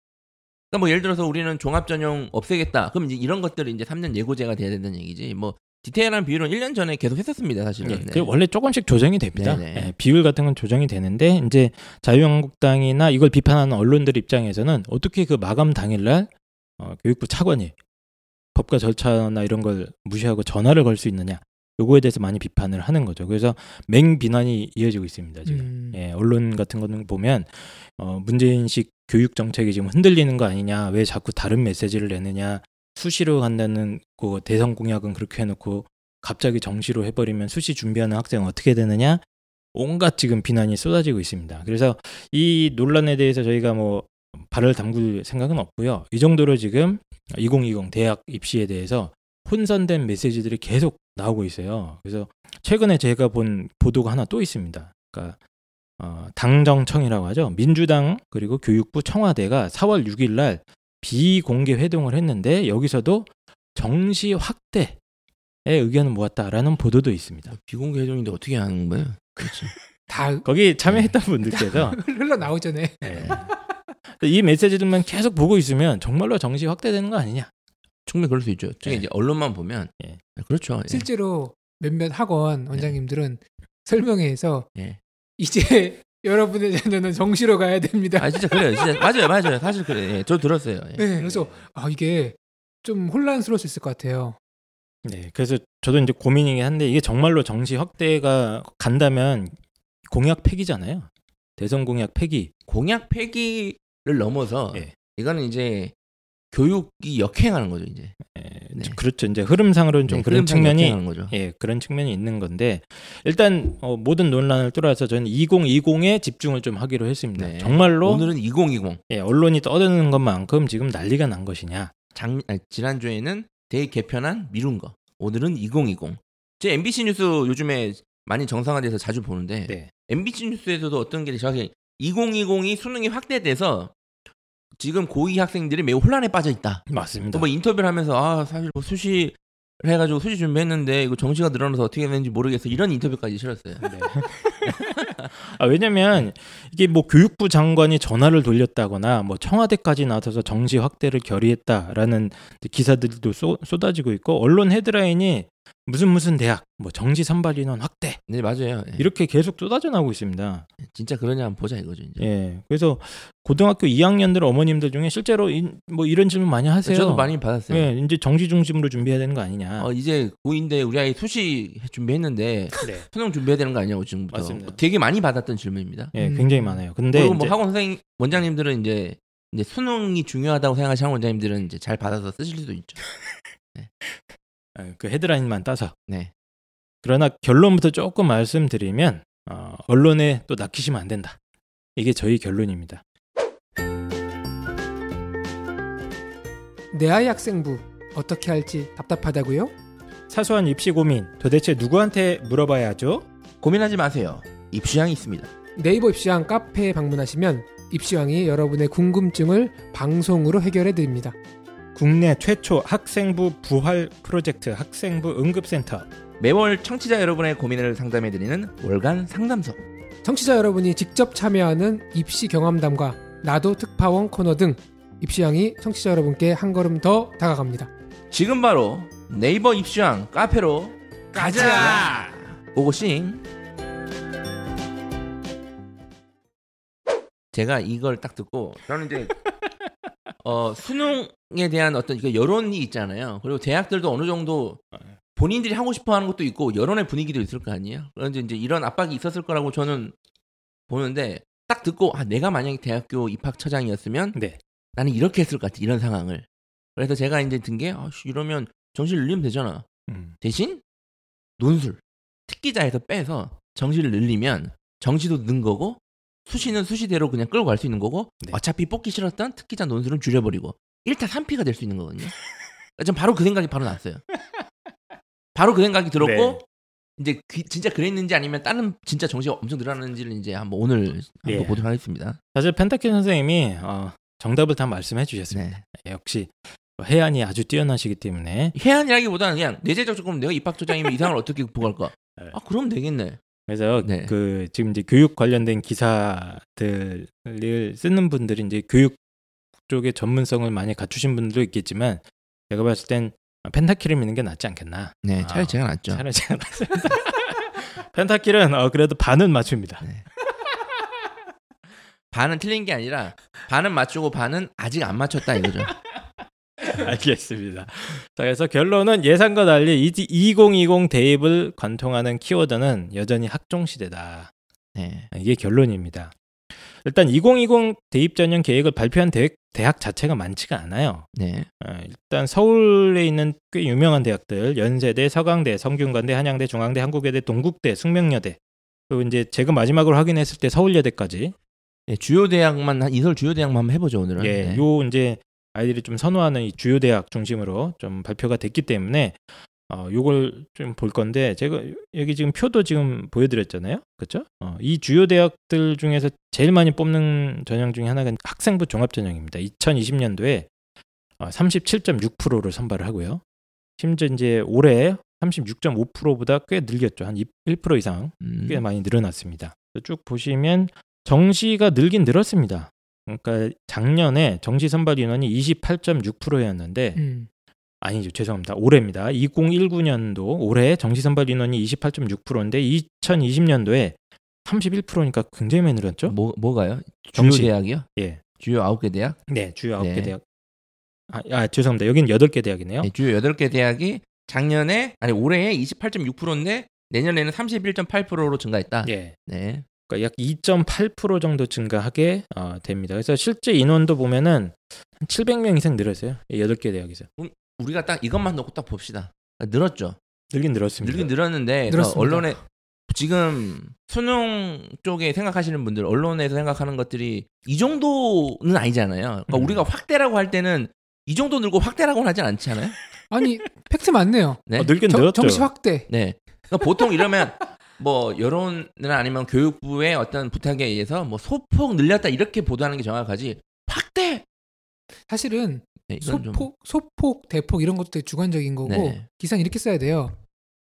그러니까 뭐 예를 들어서 우리는 종합 전형 없애겠다. 그럼 이제 이런 것들이 이제 3년 예고제가 돼야 된다는 얘기지. 뭐 디테일한 비율은 1년 전에 계속 했었습니다 사실은. 예, 네. 그 원래 조금씩 조정이 됩니다. 네네. 예, 비율 같은 건 조정이 되는데 이제 자유한국당이나 이걸 비판하는 언론들 입장에서는 어떻게 그 마감 당일날 어, 교육부 차관이 법과 절차나 이런 걸 무시하고 전화를 걸 수 있느냐 요거에 대해서 많이 비판을 하는 거죠. 그래서 맹 비난이 이어지고 있습니다 지금. 음. 예, 언론 같은 거는 보면 어, 문재인식 교육 정책이 지금 흔들리는 거 아니냐, 왜 자꾸 다른 메시지를 내느냐, 수시로 간다는 그 대선 공약은 그렇게 해놓고 갑자기 정시로 해버리면 수시 준비하는 학생 은 어떻게 되느냐, 온갖 지금 비난이 쏟아지고 있습니다. 그래서 이 논란에 대해서 저희가 뭐 발을 담글 생각은 없고요. 이 정도로 지금 2020 대학 입시에 대해서 혼선된 메시지들이 계속 나오고 있어요. 그래서 최근에 제가 본 보도가 하나 또 있습니다. 그러니까 어, 당정청이라고 하죠. 민주당 그리고 교육부 청와대가 4월 6일 날 비공개 회동을 했는데 여기서도 정시 확대의 의견을 모았다라는 보도도 있습니다. 비공개 회동인데 어떻게 하는 거예요? 그렇지. 다 거기 참여했던 분들께서 흘러 나오잖아요. 예. 이 메시지들만 계속 보고 있으면 정말로 정시 확대되는 거 아니냐? 충분히 그럴 수 있죠. 특히 네. 이제 언론만 보면 예. 그렇죠. 예. 실제로 몇몇 학원 원장님들은 설명회에서 예. 이제 여러분의 자녀는 정시로 가야 됩니다. 아 진짜 그래요. 진짜 맞아요, 맞아요. 사실 그래. 예. 저 들었어요. 예. 네, 그래서 아 이게 좀 혼란스러울 수 있을 것 같아요. 네, 그래서 저도 이제 고민이긴 한데 이게 정말로 정시 확대가 간다면 공약 폐기잖아요. 대선 공약 폐기. 공약 폐기를 넘어서 예. 이거는 이제 교육이 역행하는 거죠 이제. 예, 네. 그렇죠. 이제 흐름상으로는 좀 네, 그런 측면이. 예, 그런 측면이 있는 건데 일단 어, 모든 논란을 뚫어서 저는 2020에 집중을 좀 하기로 했습니다. 네. 정말로 오늘은 2020. 예, 언론이 떠드는 것만큼 지금 난리가 난 것이냐? 장 아니, 지난주에는 대개편안 미룬 거. 오늘은 2020. 제 MBC 뉴스 요즘에 많이 정상화돼서 자주 보는데 네. MBC 뉴스에서도 어떤 게 정확히 2020이 수능이 확대돼서 지금 고2 학생들이 매우 혼란에 빠져 있다. 맞습니다. 또뭐 인터뷰를 하면서 아 사실 뭐 수시 해가지고 수시 준비했는데 이거 정시가 늘어나서 어떻게 되는지 모르겠어 이런 인터뷰까지 실었어요. 네. 아, 왜냐면 이게 뭐 교육부 장관이 전화를 돌렸다거나 뭐 청와대까지 나서서 정시 확대를 결의했다라는 기사들도 쏟, 쏟아지고 있고 언론 헤드라인이 무슨 무슨 대학 뭐 정시 선발 인원 확대 네 맞아요. 예. 이렇게 계속 쏟아져 나오고 있습니다. 진짜 그러냐 한번 보자 이거죠 이제. 예. 그래서 고등학교 2학년들 어머님들 중에 실제로 이, 뭐 이런 질문 많이 하세요. 저도 많이 받았어요. 예, 이제 정시 중심으로 준비해야 되는 거 아니냐. 어 이제 고2인데 우리 아이 수시 준비했는데 네. 수능 준비해야 되는 거 아니냐고 지금부터 맞습니다. 되게 많이 받았던 질문입니다. 예, 음. 굉장히 많아요. 근데 그리고 뭐 학원 선생 원장님들은 이제 이제 수능이 중요하다고 생각하시는 원장님들은 이제 잘 받아서 쓰실 수도 있죠. 어, 그 헤드라인만 따서. 네. 그러나 결론부터 조금 말씀드리면 어, 언론에 또 낚이시면 안 된다. 이게 저희 결론입니다. 내 아이 학생부 어떻게 할지 답답하다고요? 사소한 입시 고민 도대체 누구한테 물어봐야 하죠? 고민하지 마세요. 입시양이 있습니다. 네이버 입시왕 카페에 방문하시면 입시왕이 여러분의 궁금증을 방송으로 해결해 드립니다. 국내 최초 학생부 부활 프로젝트 학생부 응급센터 매월 청취자 여러분의 고민을 상담해드리는 월간 상담소. 청취자 여러분이 직접 참여하는 입시 경험담과 나도 특파원 코너 등 입시왕이 청취자 여러분께 한 걸음 더 다가갑니다. 지금 바로 네이버 입시왕 카페로 가자. 고고싱. 제가 이걸 딱 듣고 저는 이제 어 수능 에 대한 어떤 그 여론이 있잖아요. 그리고 대학들도 어느 정도 본인들이 하고 싶어 하는 것도 있고 여론의 분위기도 있을 거 아니에요. 그런데 이제 이런 압박이 있었을 거라고 저는 보는데 딱 듣고 아 내가 만약에 대학교 입학처장이었으면 네. 나는 이렇게 했을 것 같아 이런 상황을. 그래서 제가 이제 든 게 아, 씨, 이러면 정시를 늘리면 되잖아. 음. 대신 논술 특기자에서 빼서 정시를 늘리면 정시도 는 거고 수시는 수시대로 그냥 끌고 갈 수 있는 거고 네. 어차피 뽑기 싫었던 특기자 논술은 줄여버리고 1타 3피가 될 수 있는 거거든요. 전 바로 그 생각이 바로 났어요. 바로 그 생각이 들었고 네. 이제 그- 진짜 그랬는지 아니면 다른 진짜 정시가 엄청 늘어났는지를 이제 한번 오늘 한번 예. 보도록 하겠습니다. 사실 펜타키 선생님이 어, 정답을 다 말씀해 주셨습니다. 네. 예, 역시 해안이 아주 뛰어나시기 때문에 해안이라기보다는 그냥 내재적 조건 내가 입학처장이면 이상을 어떻게 극복할까? 네. 아 그럼 되겠네. 그래서 네. 그 지금 이제 교육 관련된 기사들을 쓰는 분들이 이제 교육 쪽의 전문성을 많이 갖추신 분들도 있겠지만 제가 봤을 땐 펜타킬을 믿는 게 낫지 않겠나. 네, 차라리 아, 제가 낫죠. 차라리 제가 낫습니다. 펜타킬은 어, 그래도 반은 맞춥니다. 반은 틀린 게 아니라 반은 맞추고 반은 아직 안 맞췄다 이거죠. 알겠습니다. 자, 그래서 결론은 예상과 달리 2020 대입을 관통하는 키워드는 여전히 학종 시대다. 네. 이게 결론입니다. 일단 2020 대입 전형 계획을 발표한 대, 대학 자체가 많지가 않아요. 네. 어, 일단 서울에 있는 꽤 유명한 대학들 연세대, 서강대, 성균관대, 한양대, 중앙대, 한국외대, 동국대, 숙명여대 그리고 이제 제가 마지막으로 확인했을 때 서울여대까지 네, 주요 대학만 한 이설 주요 대학만 한번 해보죠 오늘은. 예, 네. 요 이제 아이들이 좀 선호하는 이 주요 대학 중심으로 좀 발표가 됐기 때문에 어 요걸 좀 볼 건데 제가 여기 지금 표도 지금 보여드렸잖아요, 그렇죠? 어, 이 주요 대학들 중에서 제일 많이 뽑는 전형 중에 하나가 학생부 종합 전형입니다. 2020년도에 어, 37.6%를 선발을 하고요. 심지어 이제 올해 36.5%보다 꽤 늘렸죠. 한 1% 이상 음. 꽤 많이 늘어났습니다. 쭉 보시면 정시가 늘긴 늘었습니다. 그러니까 작년에 정시 선발 인원이 28.6%였는데 음. 아니죠 죄송합니다 올해입니다 2019년도 올해 정시 선발 인원이 28.6%인데 2020년도에 31%니까 굉장히 많이 늘었죠 뭐 뭐가요? 주요 정시. 대학이요? 예. 주요 아홉 개 대학? 네 주요 9개 네. 대학 아, 아 죄송합니다 여기는 8개 대학이네요 네, 주요 여덟 개 대학이 작년에 아니 올해에 28.6%인데 내년에는 31.8%로 증가했다. 예. 네. 그러니까 약 2.8% 정도 증가하게 어, 됩니다 그래서 실제 인원도 보면은 한 700명 이상 늘었어요 이 8개 대학에서 우리가 딱 이것만 놓고 딱 봅시다. 늘었죠. 늘긴 늘었습니다 늘긴 늘었는데 그러니까 늘었습니다. 언론에 지금 수능 쪽에 생각하시는 분들 언론에서 생각하는 것들이 이 정도는 아니잖아요. 그러니까 음. 우리가 확대라고 할 때는 이 정도 늘고 확대라고는 하진 않지 않아요? 아니 팩트 맞네요. 네. 어, 늘긴 정- 늘었죠 정시 확대. 네. 그러니까 보통 이러면 뭐 여론이나 아니면 교육부의 어떤 부탁에 의해서 뭐 소폭 늘렸다 이렇게 보도하는 게 정확하지 확대. 사실은 네, 이건 좀 소폭, 소폭, 대폭 이런 것도 되게 주관적인 거고 네. 기사는 이렇게 써야 돼요.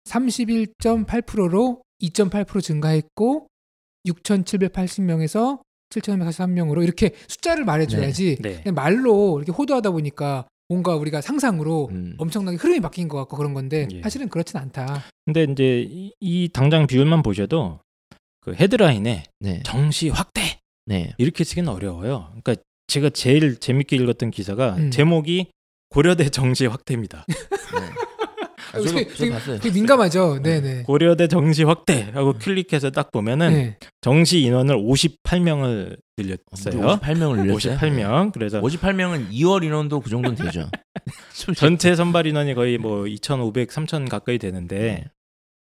31.8%로 2.8% 증가했고 6,780명에서 7,343명으로 이렇게 숫자를 말해줘야지 네. 네. 그냥 말로 이렇게 호도하다 보니까 뭔가 우리가 상상으로 음. 엄청나게 흐름이 바뀐 것 같고 그런 건데 예. 사실은 그렇진 않다. 근데 이제 이, 이 당장 비율만 보셔도 그 헤드라인에 네. 정시 확대 네. 이렇게 쓰기는 어려워요. 그러니까 제가 제일 재밌게 읽었던 기사가 음. 제목이 고려대 정시 확대입니다. 네. 아, 저도, 되게- 저도 봤어요. 되게 민감하죠. 네네. 고려대 정시 확대라고 클릭해서 딱 보면은 네. 정시 인원을 58명을 늘렸어요. 58명을 늘렸어요. 58명. 그래서 58명은 2월 인원도 그 정도는 되죠. 전체 선발 인원이 거의 뭐 2,500, 3,000 가까이 되는데 네.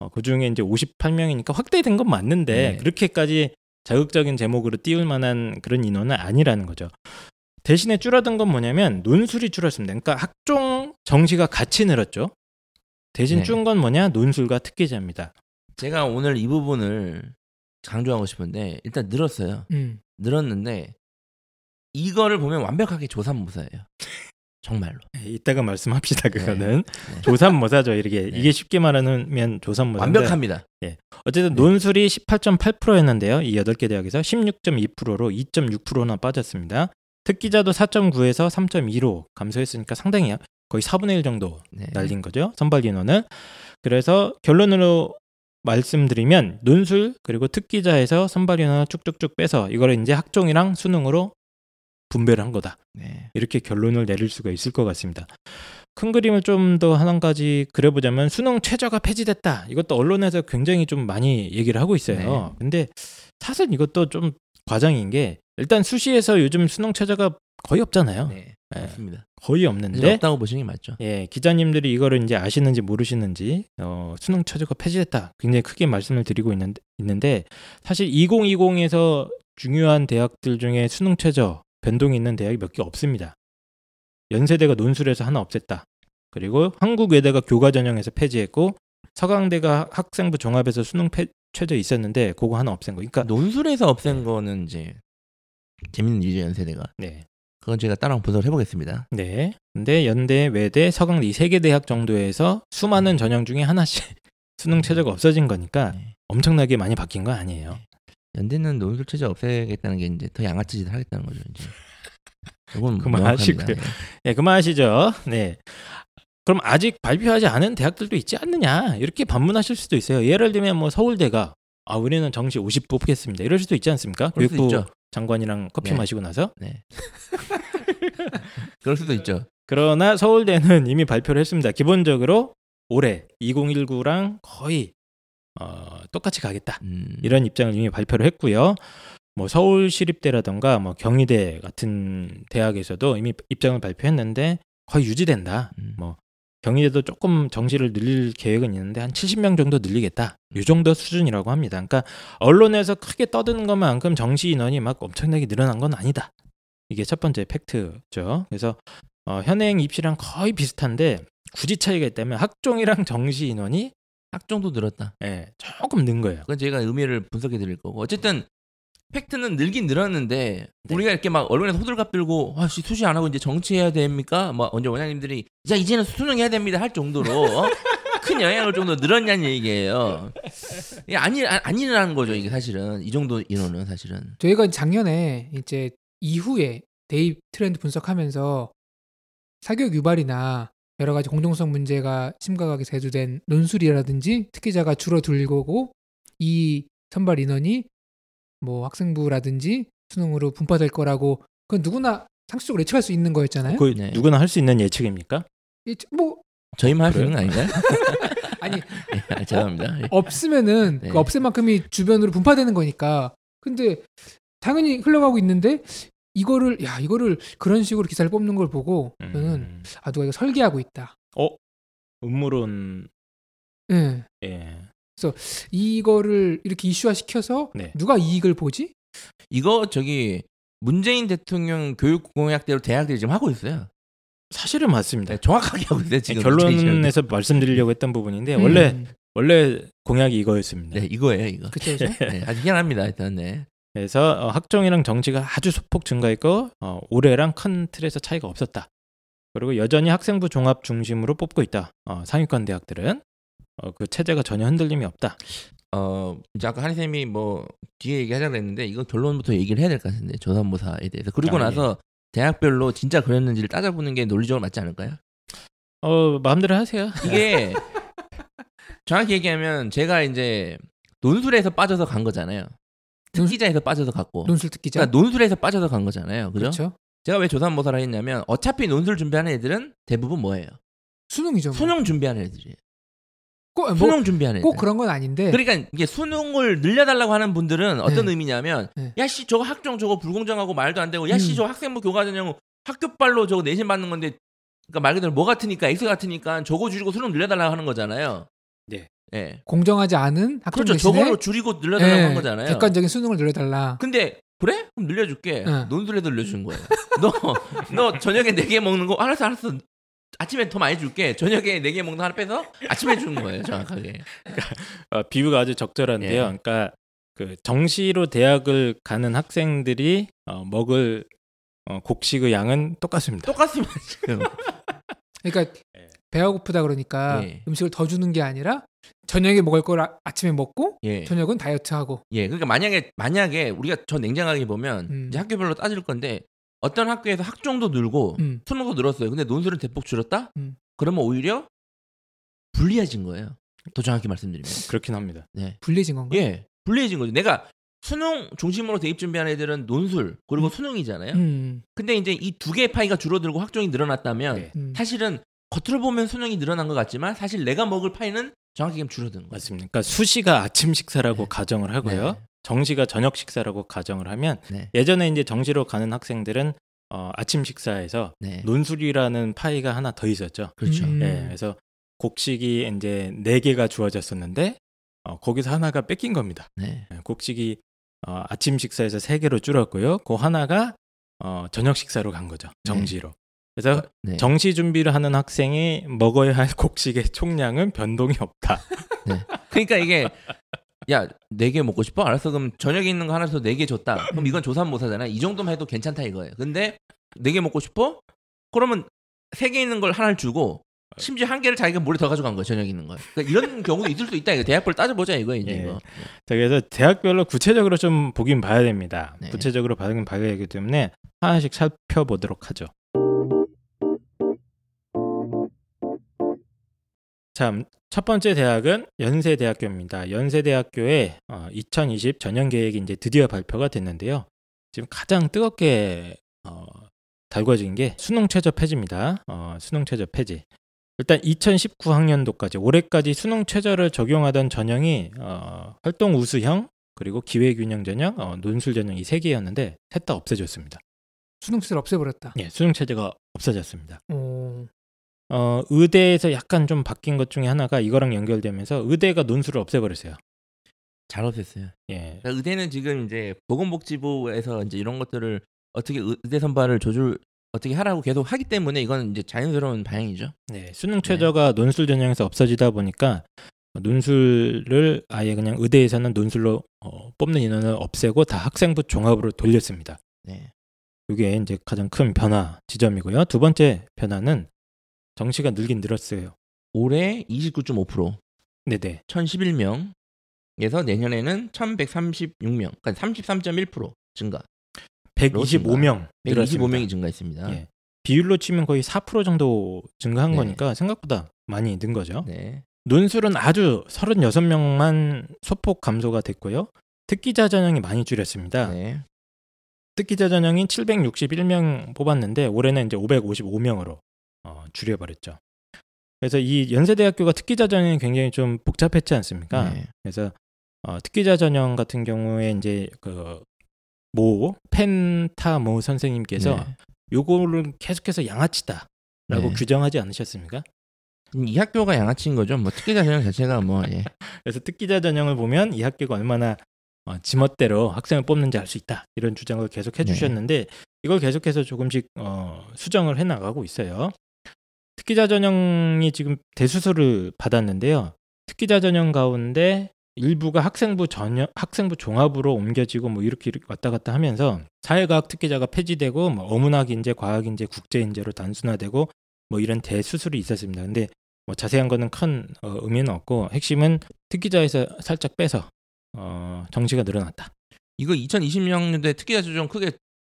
어, 그 중에 이제 58명이니까 확대된 건 맞는데 네. 그렇게까지 자극적인 제목으로 띄울 만한 그런 인원은 아니라는 거죠. 대신에 줄어든 건 뭐냐면 논술이 줄었습니다. 그러니까 학종 정시가 같이 늘었죠. 대신 네. 준건 뭐냐? 논술과 특기자입니다. 제가 오늘 이 부분을 강조하고 싶은데 일단 늘었어요. 음. 늘었는데 이거를 보면 완벽하게 조삼모사예요. 정말로. 네, 이따가 말씀합시다. 그거는 네. 조삼모사죠. 이렇게 네. 이게 쉽게 말하면 조삼모사. 완벽합니다. 어쨌든 네. 논술이 18.8%였는데요. 이 8개 대학에서 16.2%로 2.6%나 빠졌습니다. 특기자도 4.9에서 3.2로 감소했으니까 상당히 거의 4분의 1 정도 네. 날린 거죠. 선발 인원은. 그래서 결론으로 말씀드리면 논술 그리고 특기자에서 선발 인원을 쭉쭉쭉 빼서 이거를 이제 학종이랑 수능으로 분배를 한 거다. 네. 이렇게 결론을 내릴 수가 있을 것 같습니다. 큰 그림을 좀 더 한 가지 그려보자면 수능 최저가 폐지됐다. 이것도 언론에서 굉장히 좀 많이 얘기를 하고 있어요. 근데 사실 이것도 좀 과장인 게 일단 수시에서 요즘 수능 최저가 거의 없잖아요. 네. 네. 맞습니다. 거의 없는데 없다고 보시는 게 맞죠. 예, 기자님들이 이거를 이제 아시는지 모르시는지 어, 수능 최저가 폐지됐다. 굉장히 크게 말씀을 드리고 있는데, 있는데 사실 2020에서 중요한 대학들 중에 수능 최저 변동이 있는 대학이 몇 개 없습니다. 연세대가 논술에서 하나 없앴다. 그리고 한국외대가 교과 전형에서 폐지했고 서강대가 학생부 종합에서 수능 폐, 최저 있었는데 그거 하나 없앤 거. 그러니까 논술에서 없앤 거는 이제 재밌는 일이죠 연세대가. 네. 그건 제가 따로 분석을 해보겠습니다. 네. 근데 연대, 외대, 서강대 이 세 개 대학 정도에서 수많은 전형 중에 하나씩 수능 체제가 없어진 거니까 네. 엄청나게 많이 바뀐 거 아니에요. 연대는 논술 체제 없애겠다는 게 이제 더 양아치 짓을 하겠다는 거죠. 이제. 이건 그만하시고요. 네, 그만하시죠. 네. 그럼 아직 발표하지 않은 대학들도 있지 않느냐 이렇게 반문하실 수도 있어요. 예를 들면 뭐 서울대가 아 우리는 정시 50 뽑겠습니다. 이럴 수도 있지 않습니까? 그럴 수도 교육부 있죠. 장관이랑 커피 네. 마시고 나서 네. 그럴 수도 있죠. 그러나 서울대는 이미 발표를 했습니다. 기본적으로 올해 2019랑 거의 어, 똑같이 가겠다. 음, 이런 입장을 이미 발표를 했고요. 뭐 서울시립대라던가 뭐 경희대 같은 대학에서도 이미 입장을 발표했는데 거의 유지된다. 음. 뭐 경희대도 조금 정시를 늘릴 계획은 있는데 한 70명 정도 늘리겠다. 이 정도 수준이라고 합니다. 그러니까 언론에서 크게 떠드는 것만큼 정시 인원이 막 엄청나게 늘어난 건 아니다. 이게 첫 번째 팩트죠. 그래서 어, 현행 입시랑 거의 비슷한데 굳이 차이가 있다면 학종이랑 정시 인원이 학종도 늘었다. 예, 조금 는 거예요. 그건 제가 의미를 분석해 드릴 거고 어쨌든 팩트는 늘긴 늘었는데 네. 우리가 이렇게 막 언론에서 호들갑 들고 아씨 수시 안 하고 이제 정치해야 됩니까? 막 언제 원장님들이 자 이제는 수능 해야 됩니다 할 정도로 어? 큰 영향을 정도 늘었냐는 얘기예요. 이게 아니 아- 아니라는 거죠 이게 사실은 이 정도 인원은 사실은 저희가 작년에 이제 이후에 대입 트렌드 분석하면서 사교육 유발이나 여러 가지 공정성 문제가 심각하게 대두된 논술이라든지 특기자가 줄어들고 이 선발 인원이 뭐 학생부라든지 수능으로 분파될 거라고 그건 누구나 상식적으로 예측할 수 있는 거였잖아요. 그 네. 누구나 할 수 있는 예측입니까? 예측- 뭐 저희만 할수 있는 거 아닌가요? 아니 예, 아, 죄송합니다. 예. 없으면은 네. 그 없앨 만큼이 주변으로 분파되는 거니까. 근데 당연히 흘러가고 있는데 이거를 야 이거를 그런 식으로 기사를 뽑는 걸 보고 저는 음. 아 누가 이거 설계하고 있다. 어 음모론 예. 예. 이거를 이렇게 이슈화 시켜서 네. 누가 이익을 보지? 이거 저기 문재인 대통령 교육 공약대로 대학들이 지금 하고 있어요. 사실은 맞습니다. 네, 정확하게 하고 있어요 지금 결론에서 말씀드리려고 했던 부분인데 음. 원래 원래 공약이 이거였습니다. 네 이거예요 이거. 그쵸. 네, 아주 희한합니다 일단 네. 그래서 어, 학종이랑 정치가 아주 소폭 증가했고 어, 올해랑 큰 틀에서 차이가 없었다. 그리고 여전히 학생부 종합 중심으로 뽑고 있다. 어, 상위권 대학들은 어, 그 체제가 전혀 흔들림이 없다. 어 이제 아까 한희 쌤이 뭐 뒤에 얘기하자 그랬는데 이거 결론부터 얘기를 해야 될 것 같은데 조산모사에 대해서 그리고 아, 나서 대학별로 진짜 그랬는지를 따져보는 게 논리적으로 맞지 않을까요? 어 마음대로 하세요. 이게 정확히 얘기하면 제가 이제 논술에서 빠져서 간 거잖아요. 특기자에서 빠져서 갔고. 논술 특기자. 그러니까 논술에서 빠져서 간 거잖아요. 그죠? 그렇죠. 제가 왜 조산모사를 했냐면 어차피 논술 준비하는 애들은 대부분 뭐예요? 수능이죠. 뭐. 수능 준비하는 애들이에요. 꼭, 뭐, 수능 준비하는 애들. 꼭 그런 건 아닌데. 그러니까 이게 수능을 늘려달라고 하는 분들은 어떤 네. 의미냐면 네. 야씨 저거 학종 저거 불공정하고 말도 안 되고 야씨 음. 저거 학생부 교과 전형 학교발로 저거 내신 받는 건데 그러니까 말 그대로 뭐 같으니까 X 같으니까 저거 줄이고 수능 늘려달라고 하는 거잖아요. 네. 예. 공정하지 않은 학종 그렇죠. 대신에 저걸로 줄이고 늘려달라고 예, 한 거잖아요. 객관적인 수능을 늘려달라. 근데 그래? 그럼 늘려줄게. 응. 논술에도 늘려주는 거예요. 너, 너 저녁에 네 개 먹는 거 알았어, 알았어. 아침에 더 많이 줄게. 저녁에 네 개 먹는 거 하나 빼서 아침에 주는 거예요, 정확하게. 어, 비유가 아주 적절한데요. 예. 그러니까 그 정시로 대학을 가는 학생들이 어, 먹을 어, 곡식의 양은 똑같습니다. 지금. 그러니까 예. 배가 고프다 그러니까 예. 음식을 더 주는 게 아니라 저녁에 먹을 걸 아, 아침에 먹고 예. 저녁은 다이어트하고 예. 그러니까 만약에 만약에 우리가 저 냉정하게 보면 음. 이제 학교별로 따질 건데 어떤 학교에서 학종도 늘고 음. 수능도 늘었어요. 근데 논술은 대폭 줄었다? 음. 그러면 오히려 불리해진 거예요. 더 정확히 말씀드리면. 그렇긴 합니다. 네. 불리해진 건가? 예. 불리해진 거죠. 내가 수능 중심으로 대입 준비하는 애들은 논술 그리고 수능이잖아요. 음. 근데 이제 이 두 개의 파이가 줄어들고 학종이 늘어났다면 네. 음. 사실은 겉으로 보면 수능이 늘어난 것 같지만 사실 내가 먹을 파이는 정확히 줄어드는 거예요. 맞습니다. 그러니까 수시가 아침 식사라고 네. 가정을 하고요. 네. 정시가 저녁 식사라고 가정을 하면 네. 예전에 이제 정시로 가는 학생들은 어, 아침 식사에서 네. 논술이라는 파이가 하나 더 있었죠. 그렇죠. 음. 예, 그래서 곡식이 이제 네 개가 주어졌었는데 어, 거기서 하나가 뺏긴 겁니다. 네. 예, 곡식이 어, 아침 식사에서 세 개로 줄었고요. 그 하나가 어, 저녁 식사로 간 거죠. 정시로. 그래서 네. 정시 준비를 하는 학생이 먹어야 할 곡식의 총량은 변동이 없다. 그러니까 이게 야, 네 개 먹고 싶어? 알았어. 그럼 저녁에 있는 거 하나서 네 개 줬다. 그럼 이건 조산모사잖아. 이 정도만 해도 괜찮다 이거예요. 근데 네 개 먹고 싶어? 그러면 세 개 있는 걸 하나를 주고 심지어 한 개를 자기가 몰래 더 가져간 거야 저녁에 있는 거. 그러니까 이런 경우도 있을 수 있다. 이거 대학별 따져보자 이거 이제 예. 이거. 자, 그래서 대학별로 구체적으로 좀 보긴 봐야 됩니다. 네. 구체적으로 봐긴 봐야 되기 때문에 하나씩 살펴보도록 하죠. 참, 첫 번째 대학은 연세대학교입니다. 연세대학교의 어, 2020 전형 계획이 이제 드디어 발표가 됐는데요. 지금 가장 뜨겁게 어, 달궈진 게 수능 최저 폐지입니다. 어, 수능 최저 폐지. 일단 2019학년도까지 올해까지 수능 최저를 적용하던 전형이 어, 활동 우수형 그리고 기회균형 전형, 어, 논술 전형 이 세 개였는데 셋 다 없애졌습니다. 수능치를 없애버렸다. 예, 수능 체제가 없어졌습니다. 어, 어, 의대에서 약간 좀 바뀐 것 중에 하나가 이거랑 연결되면서 의대가 논술을 없애버렸어요. 잘 없앴어요. 예, 그러니까 의대는 지금 이제 보건복지부에서 이제 이런 것들을 어떻게 의대 선발을 조절 어떻게 하라고 계속 하기 때문에 이건 이제 자연스러운 방향이죠. 네, 수능 최저가 논술 전형에서 없어지다 보니까 논술을 아예 그냥 의대에서는 논술로 어, 뽑는 인원을 없애고 다 학생부 종합으로 돌렸습니다. 네. 이게 이제 가장 큰 변화 지점이고요. 두 번째 변화는 정시가 늘긴 늘었어요. 올해 29.5% 네네. 1011명 에서 내년에는 1136명, 그러니까 33.1% 증가. 125명 늘었습니다. 125명이 증가했습니다. 예. 비율로 치면 거의 4% 정도 증가한 네. 거니까 생각보다 많이 는 거죠. 네. 논술은 아주 36명만 소폭 감소가 됐고요. 특기자 전형이 많이 줄였습니다. 네. 특기자 전형인 761명 뽑았는데 올해는 이제 555명으로 어, 줄여버렸죠. 그래서 이 연세대학교가 특기자 전형이 굉장히 좀 복잡했지 않습니까? 네. 그래서 어, 특기자 전형 같은 경우에 이제 그 모 펜타 모 선생님께서 네. 요거를 계속해서 양아치다라고 네. 규정하지 않으셨습니까? 이 학교가 양아치인 거죠. 뭐 특기자 전형 자체가 뭐 예. 그래서 특기자 전형을 보면 이 학교가 얼마나 어, 지멋대로 학생을 뽑는지 알 수 있다 이런 주장을 계속 해주셨는데 이걸 계속해서 조금씩 어, 수정을 해나가고 있어요. 특기자 전형이 지금 대수술을 받았는데요. 특기자 전형 가운데 일부가 학생부 전형 학생부 종합으로 옮겨지고 뭐 이렇게 이렇게 왔다 갔다 하면서 사회과학 특기자가 폐지되고 뭐 어문학 인재, 과학 인재, 국제 인재로 단순화되고 뭐 이런 대수술이 있었습니다. 근데 뭐 자세한 거는 큰 어, 의미는 없고 핵심은 특기자에서 살짝 빼서 어, 정시가 늘어났다. 이거 2020년도에 특기자 조정 크게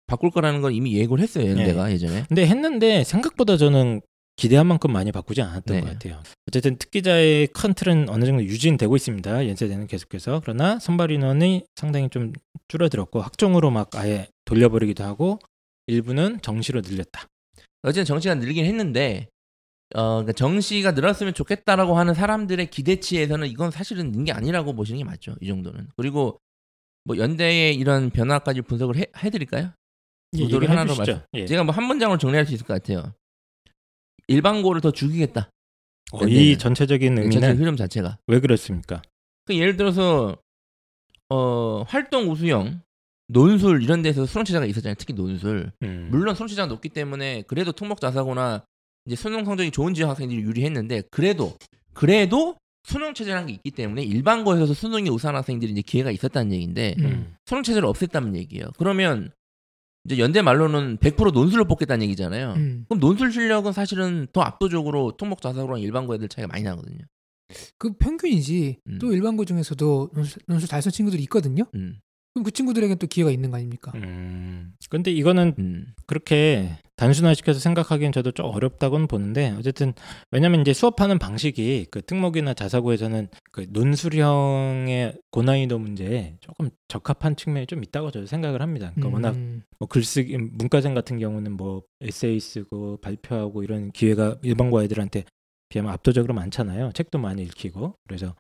바꿀 거라는 건 이미 예고를 했어요. 연대가 예전에. 근데 했는데 생각보다 저는 기대한 만큼 많이 바꾸지 않았던 네. 것 같아요. 어쨌든 특기자의 큰 틀은 어느 정도 유지되고 있습니다. 연세대는 계속해서 그러나 선발 인원이 상당히 좀 줄어들었고 학종으로 막 아예 돌려버리기도 하고 일부는 정시로 늘렸다. 어쨌든 정시가 늘긴 했는데 어 그러니까 정시가 늘었으면 좋겠다라고 하는 사람들의 기대치에서는 이건 사실은 는 게 아니라고 보시는 게 맞죠. 이 정도는. 그리고 뭐 연대의 이런 변화까지 분석을 해, 해드릴까요? 구도를 얘기를 하나 더 해주시죠. 말씀. 예. 제가 뭐 한 문장으로 정리할 수 있을 것 같아요. 일반고를 더 죽이겠다. 어, 이 전체적인 전체 의미는 흐름 자체가. 왜 그렇습니까? 그 예를 들어서 어 활동 우수형 논술 이런 데서 수능 최저가 있었잖아요. 특히 논술. 음. 물론 수능 최저가 높기 때문에 그래도 특목 자사고나 이제 수능 성적이 좋은 지역 학생들이 유리했는데 그래도 그래도 수능 체제라는 게 있기 때문에 일반고에서 수능이 우수한 학생들이 이제 기회가 있었다는 얘기인데 음. 음. 수능 체제를 없앴다는 얘기예요. 그러면 이제 연대 말로는 100% 논술로 뽑겠다는 얘기잖아요. 음. 그럼 논술 실력은 사실은 더 압도적으로 통목 자사고랑 일반고 애들 차이가 많이 나거든요. 그 평균이지. 음. 또 일반고 중에서도 논술, 논술 잘 쓴 친구들이 있거든요. 음. 그럼 그 친구들에겐 또 기회가 있는 거 아닙니까? 음. 근데 이거는 음. 그렇게 단순화시켜서 생각하기엔 저도 좀 어렵다고는 보는데 어쨌든 왜냐면 이제 수업하는 방식이 그 특목이나 자사고에서는 그 논술형의 고난이도 문제에 조금 적합한 측면이 좀 있다고 저도 생각을 합니다. 그러니까 워낙 음. 뭐 글쓰기 문과생 같은 경우는 뭐 에세이 쓰고 발표하고 이런 기회가 일반고 애들한테 비하면 압도적으로 많잖아요. 책도 많이 읽히고 그래서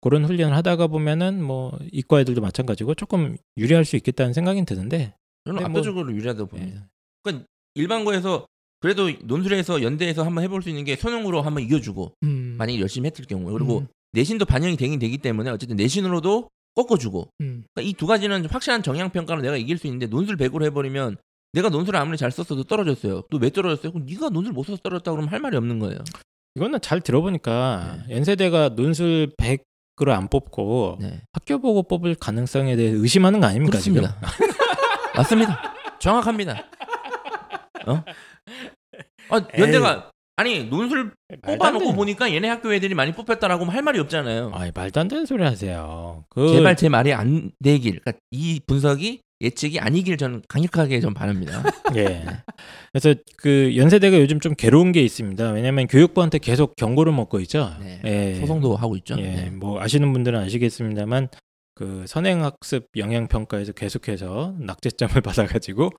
그런 훈련을 하다가 보면은 뭐 이과 애들도 마찬가지고 조금 유리할 수 있겠다는 생각이 드는데 저는 뭐- 압도적으로 유리하다고 봅니다. 그러니까 일반고에서 그래도 논술에서 연대에서 한번 해볼 수 있는 게 수능으로 한번 이겨주고 음. 만약에 열심히 했을 경우에 그리고 음. 내신도 반영이 되긴 되기 때문에 어쨌든 내신으로도 꺾어주고 음. 그러니까 이두 가지는 확실한 정량 평가로 내가 이길 수 있는데 논술 100으로 해버리면 내가 논술을 아무리 잘 썼어도 떨어졌어요. 또 왜 떨어졌어요? 그럼 네가 논술 못 써서 떨어졌다 그러면 할 말이 없는 거예요. 이거는 잘 들어보니까 네. 연세대가 논술 100 으로 안 뽑고 네. 학교 보고 뽑을 가능성에 대해 의심하는 거 아닙니까 그렇습니다. 맞습니다. 정확합니다. 어? 아, 연대가 아니 논술 뽑아놓고 돼. 보니까 얘네 학교 애들이 많이 뽑혔다라고 할 말이 없잖아요. 아이 말도 안 되는 소리 하세요. 그 제발 제 말이 안 되길. 그러니까 이 분석이 예측이 아니길 저는 강력하게 전 바랍니다. 예. 그래서 그 연세대가 요즘 좀 괴로운 게 있습니다. 왜냐하면 교육부한테 계속 경고를 먹고 있죠. 네. 예. 소송도 하고 있죠. 예, 네. 뭐 아시는 분들은 아시겠습니다만 그 선행학습 영향평가에서 계속해서 낙제점을 받아가지고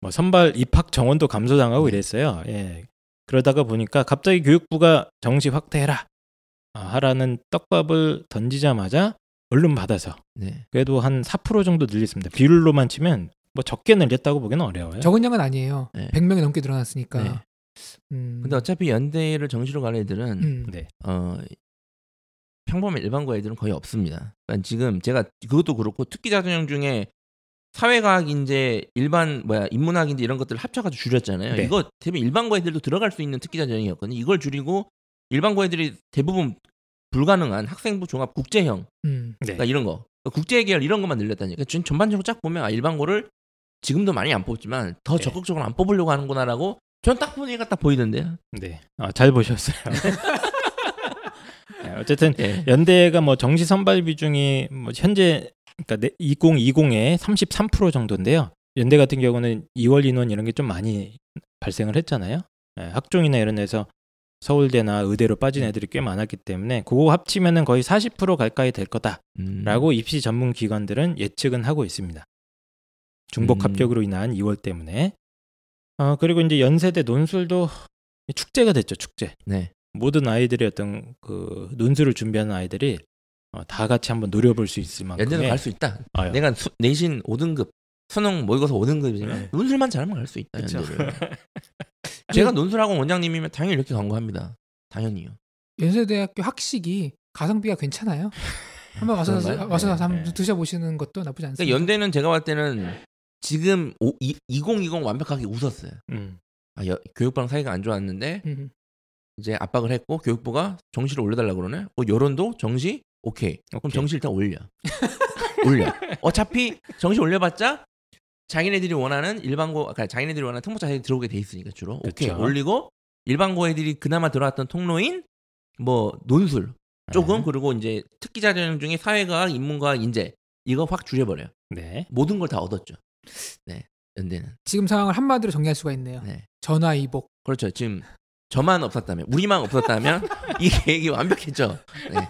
뭐 선발 입학 정원도 감소당하고 네. 이랬어요. 예. 그러다가 보니까 갑자기 교육부가 정시 확대해라 아, 하라는 떡밥을 던지자마자 얼른 받아서 네. 그래도 한 4% 정도 늘렸습니다. 비율로만 치면 뭐 적게 늘렸다고 보기는 어려워요. 적은 양은 아니에요. 네. 100명이 넘게 늘어났으니까. 네. 음. 근데 어차피 연대를 정시로 가는 애들은 음. 네. 어 평범한 일반고 애들은 거의 없습니다. 그러니까 지금 제가 그것도 그렇고 특기자 전형 중에 사회과학 인재 일반 뭐야 인문학 인재 이런 것들을 합쳐가지고 줄였잖아요. 네. 이거 대부분 일반고 애들도 들어갈 수 있는 특기자 전형이었거든요. 이걸 줄이고 일반고 애들이 대부분 불가능한 학생부 종합 국제형 음. 네. 그러니까 이런 거 국제 계열 이런 것만 늘렸다니까. 그러니까 전반적으로 쫙 보면 아, 일반고를 지금도 많이 안 뽑지만 더 네. 적극적으로 안 뽑으려고 하는구나라고 전 딱 보니까 딱 보이던데요. 네. 아, 잘 보셨어요. 네, 어쨌든 예. 연대가 뭐 정시 선발 비중이 뭐 현재 그러니까 2020에 33% 정도인데요. 연대 같은 경우는 2월 인원 이런 게 좀 많이 발생을 했잖아요. 예, 학종이나 이런 데서 서울대나 의대로 빠진 애들이 꽤 많았기 때문에 그거 합치면은 거의 40% 가까이 될 거다라고 음. 입시 전문 기관들은 예측은 하고 있습니다. 중복 음. 합격으로 인한 2월 때문에. 어, 그리고 이제 연세대 논술도 축제가 됐죠, 축제. 네. 모든 아이들의 어떤 그 논술을 준비하는 아이들이 어, 다 같이 한번 노려볼 수 있을 만큼의 연대는 갈수 있다. 아유. 내가 수, 내신 5등급 수능 모의고사 5등급이지만 네. 논술만 잘하면 갈 수 있다. 제가 논술학원 원장님이면 당연히 이렇게 광고합니다. 당연히요. 연세대학교 학식이 가성비가 괜찮아요. 한번 와서 그런가요? 와서 네, 한번 네. 드셔보시는 것도 나쁘지 않습니다. 그러니까 연대는 제가 봤을 때는 지금 오, 이, 2020 완벽하게 웃었어요. 음, 아, 여- 교육부랑 사이가 안 좋았는데 음. 이제 압박을 했고 교육부가 정시를 올려달라 그러네. 어, 여론도 정시 오케이. 그럼 오케이. 정시 일단 올려. 올려. 어차피 정시 올려봤자 자기네들이 원하는 일반고, 그러니까 자기네들이 원하는 특목 자격이 들어오게 돼 있으니까 주로 오케이 그쵸. 올리고 일반고 애들이 그나마 들어왔던 통로인 뭐 논술 조금 네. 그리고 이제 특기자 전형 중에 사회과학, 인문과학, 인재 이거 확 줄여버려. 요 네. 모든 걸 다 얻었죠. 네 연대는. 지금 상황을 한마디로 정리할 수가 있네요. 네. 전화 이복. 그렇죠. 지금 저만 없었다면, 우리만 없었다면 이 계획이 완벽했죠. 네.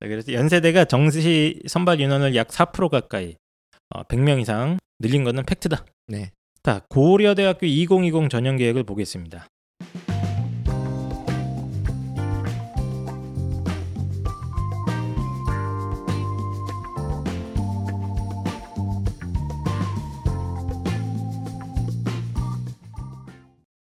네, 그래서 연세대가 정시 선발 인원을 약 4% 가까이 어, 100명 이상 늘린 거는 팩트다. 네. 자, 고려대학교 2020 전형 계획을 보겠습니다.